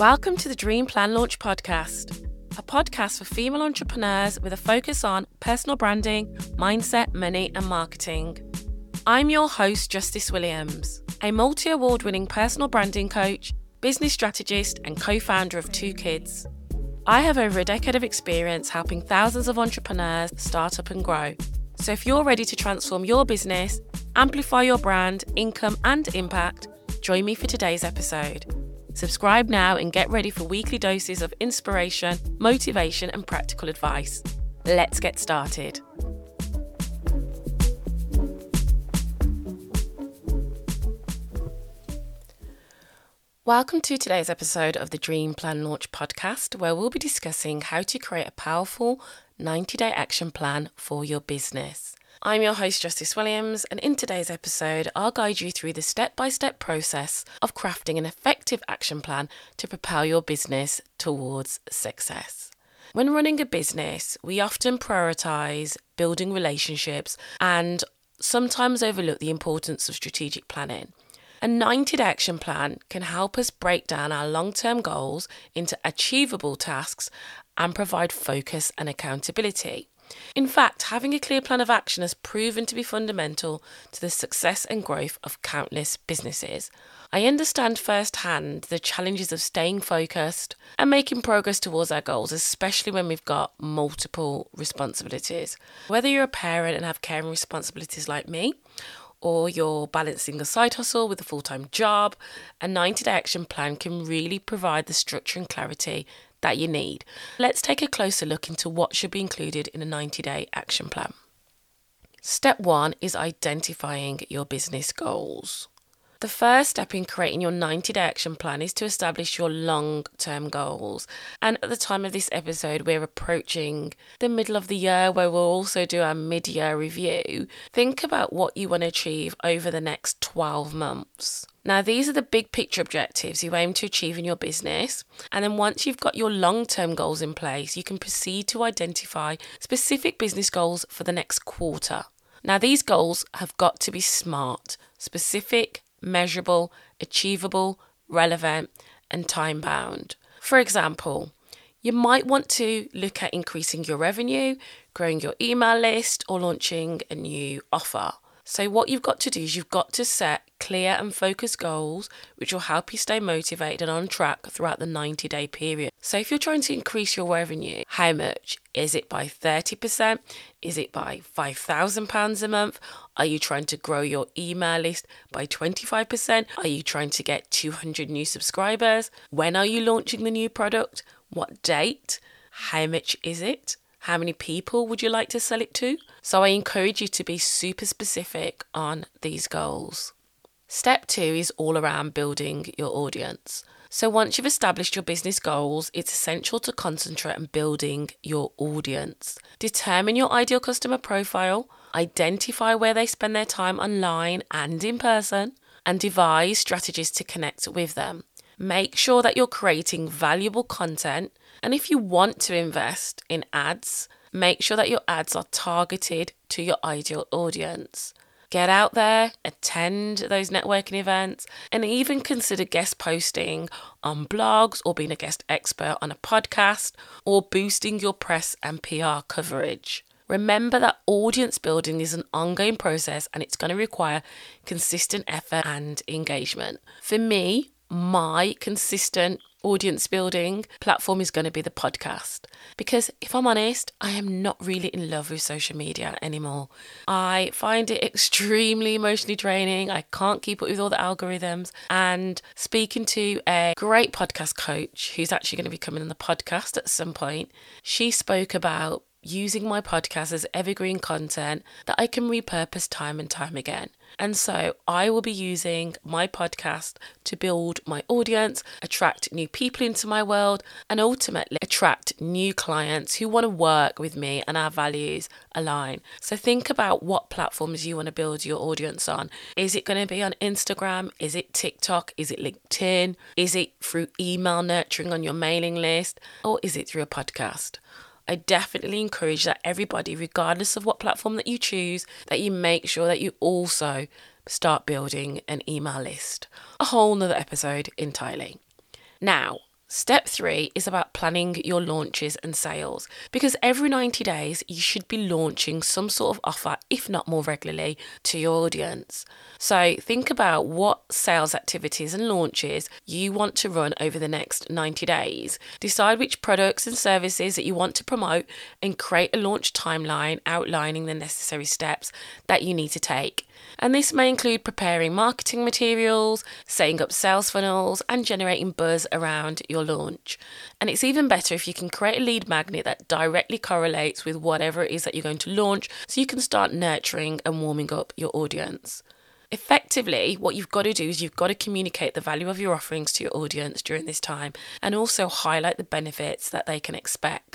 Welcome to the Dream Plan Launch Podcast, a podcast for female entrepreneurs with a focus on personal branding, mindset, money, and marketing. I'm your host, Justice Williams, a multi award winning personal branding coach, business strategist, and co founder of Two Kids. I have over a decade of experience helping thousands of entrepreneurs start up and grow. So if you're ready to transform your business, amplify your brand, income, and impact, join me for today's episode. Subscribe now and get ready for weekly doses of inspiration, motivation, and practical advice. Let's get started. Welcome to today's episode of the Dream Plan Launch podcast, where we'll be discussing how to create a powerful 90 day action plan for your business. I'm your host, Justice Williams, and in today's episode, I'll guide you through the step by step process of crafting an effective action plan to propel your business towards success. When running a business, we often prioritize building relationships and sometimes overlook the importance of strategic planning. A 90 day action plan can help us break down our long term goals into achievable tasks and provide focus and accountability. In fact, having a clear plan of action has proven to be fundamental to the success and growth of countless businesses. I understand firsthand the challenges of staying focused and making progress towards our goals, especially when we've got multiple responsibilities. Whether you're a parent and have caring responsibilities like me, or you're balancing a side hustle with a full time job, a 90 day action plan can really provide the structure and clarity that you need. Let's take a closer look into what should be included in a 90 day action plan. Step one is identifying your business goals. The first step in creating your 90 day action plan is to establish your long term goals. And at the time of this episode, we're approaching the middle of the year where we'll also do our mid year review. Think about what you want to achieve over the next 12 months. Now, these are the big picture objectives you aim to achieve in your business. And then once you've got your long term goals in place, you can proceed to identify specific business goals for the next quarter. Now, these goals have got to be smart, specific, measurable, achievable, relevant, and time bound. For example, you might want to look at increasing your revenue, growing your email list, or launching a new offer. So, what you've got to do is you've got to set clear and focused goals, which will help you stay motivated and on track throughout the 90 day period. So, if you're trying to increase your revenue, how much? Is it by 30%? Is it by £5,000 a month? Are you trying to grow your email list by 25%? Are you trying to get 200 new subscribers? When are you launching the new product? What date? How much is it? How many people would you like to sell it to? So I encourage you to be super specific on these goals. Step two is all around building your audience. So once you've established your business goals, it's essential to concentrate on building your audience. Determine your ideal customer profile, identify where they spend their time online and in person, and devise strategies to connect with them. Make sure that you're creating valuable content and if you want to invest in ads, make sure that your ads are targeted to your ideal audience. Get out there, attend those networking events, and even consider guest posting on blogs or being a guest expert on a podcast or boosting your press and PR coverage. Remember that audience building is an ongoing process and it's going to require consistent effort and engagement. For me, my consistent audience building platform is going to be the podcast. Because if I'm honest, I am not really in love with social media anymore. I find it extremely emotionally draining. I can't keep up with all the algorithms. And speaking to a great podcast coach who's actually going to be coming on the podcast at some point, she spoke about using my podcast as evergreen content that I can repurpose time and time again. And so I will be using my podcast to build my audience, attract new people into my world, and ultimately attract new clients who want to work with me and our values align. So think about what platforms you want to build your audience on. Is it going to be on Instagram? Is it TikTok? Is it LinkedIn? Is it through email nurturing on your mailing list? Or is it through a podcast? I definitely encourage that everybody, regardless of what platform that you choose, that you make sure that you also start building an email list. A whole nother episode entirely. Now, Step three is about planning your launches and sales because every 90 days you should be launching some sort of offer, if not more regularly, to your audience. So think about what sales activities and launches you want to run over the next 90 days. Decide which products and services that you want to promote and create a launch timeline outlining the necessary steps that you need to take. And this may include preparing marketing materials, setting up sales funnels, and generating buzz around your launch. And it's even better if you can create a lead magnet that directly correlates with whatever it is that you're going to launch so you can start nurturing and warming up your audience. Effectively, what you've got to do is you've got to communicate the value of your offerings to your audience during this time and also highlight the benefits that they can expect.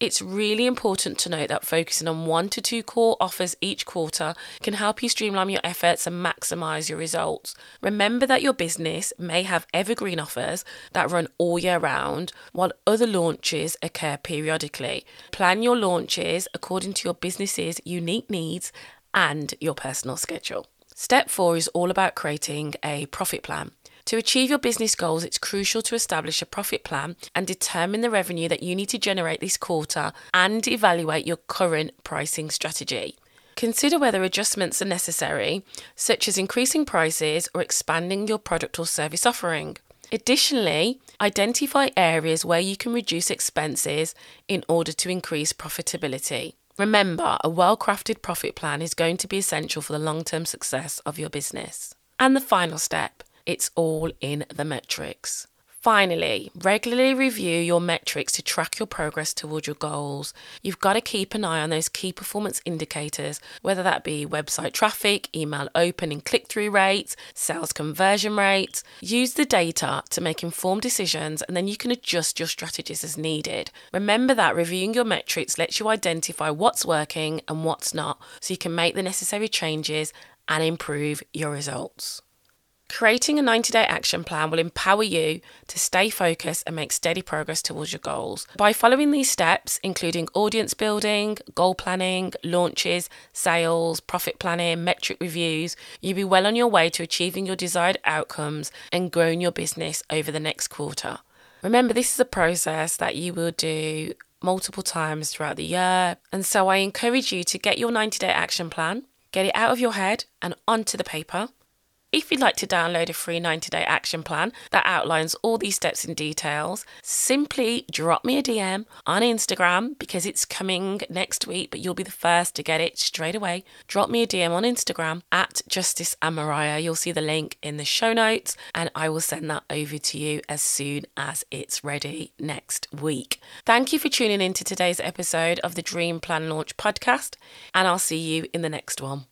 It's really important to note that focusing on one to two core offers each quarter can help you streamline your efforts and maximize your results. Remember that your business may have evergreen offers that run all year round, while other launches occur periodically. Plan your launches according to your business's unique needs and your personal schedule. Step four is all about creating a profit plan. To achieve your business goals, it's crucial to establish a profit plan and determine the revenue that you need to generate this quarter and evaluate your current pricing strategy. Consider whether adjustments are necessary, such as increasing prices or expanding your product or service offering. Additionally, identify areas where you can reduce expenses in order to increase profitability. Remember, a well crafted profit plan is going to be essential for the long term success of your business. And the final step it's all in the metrics. Finally, regularly review your metrics to track your progress towards your goals. You've got to keep an eye on those key performance indicators, whether that be website traffic, email open and click through rates, sales conversion rates. Use the data to make informed decisions and then you can adjust your strategies as needed. Remember that reviewing your metrics lets you identify what's working and what's not so you can make the necessary changes and improve your results. Creating a 90 day action plan will empower you to stay focused and make steady progress towards your goals. By following these steps, including audience building, goal planning, launches, sales, profit planning, metric reviews, you'll be well on your way to achieving your desired outcomes and growing your business over the next quarter. Remember, this is a process that you will do multiple times throughout the year, and so I encourage you to get your 90 day action plan, get it out of your head and onto the paper if you'd like to download a free 90 day action plan that outlines all these steps in details, simply drop me a DM on Instagram because it's coming next week, but you'll be the first to get it straight away. Drop me a DM on Instagram at Justice and Mariah. You'll see the link in the show notes, and I will send that over to you as soon as it's ready next week. Thank you for tuning in to today's episode of the Dream Plan Launch podcast, and I'll see you in the next one.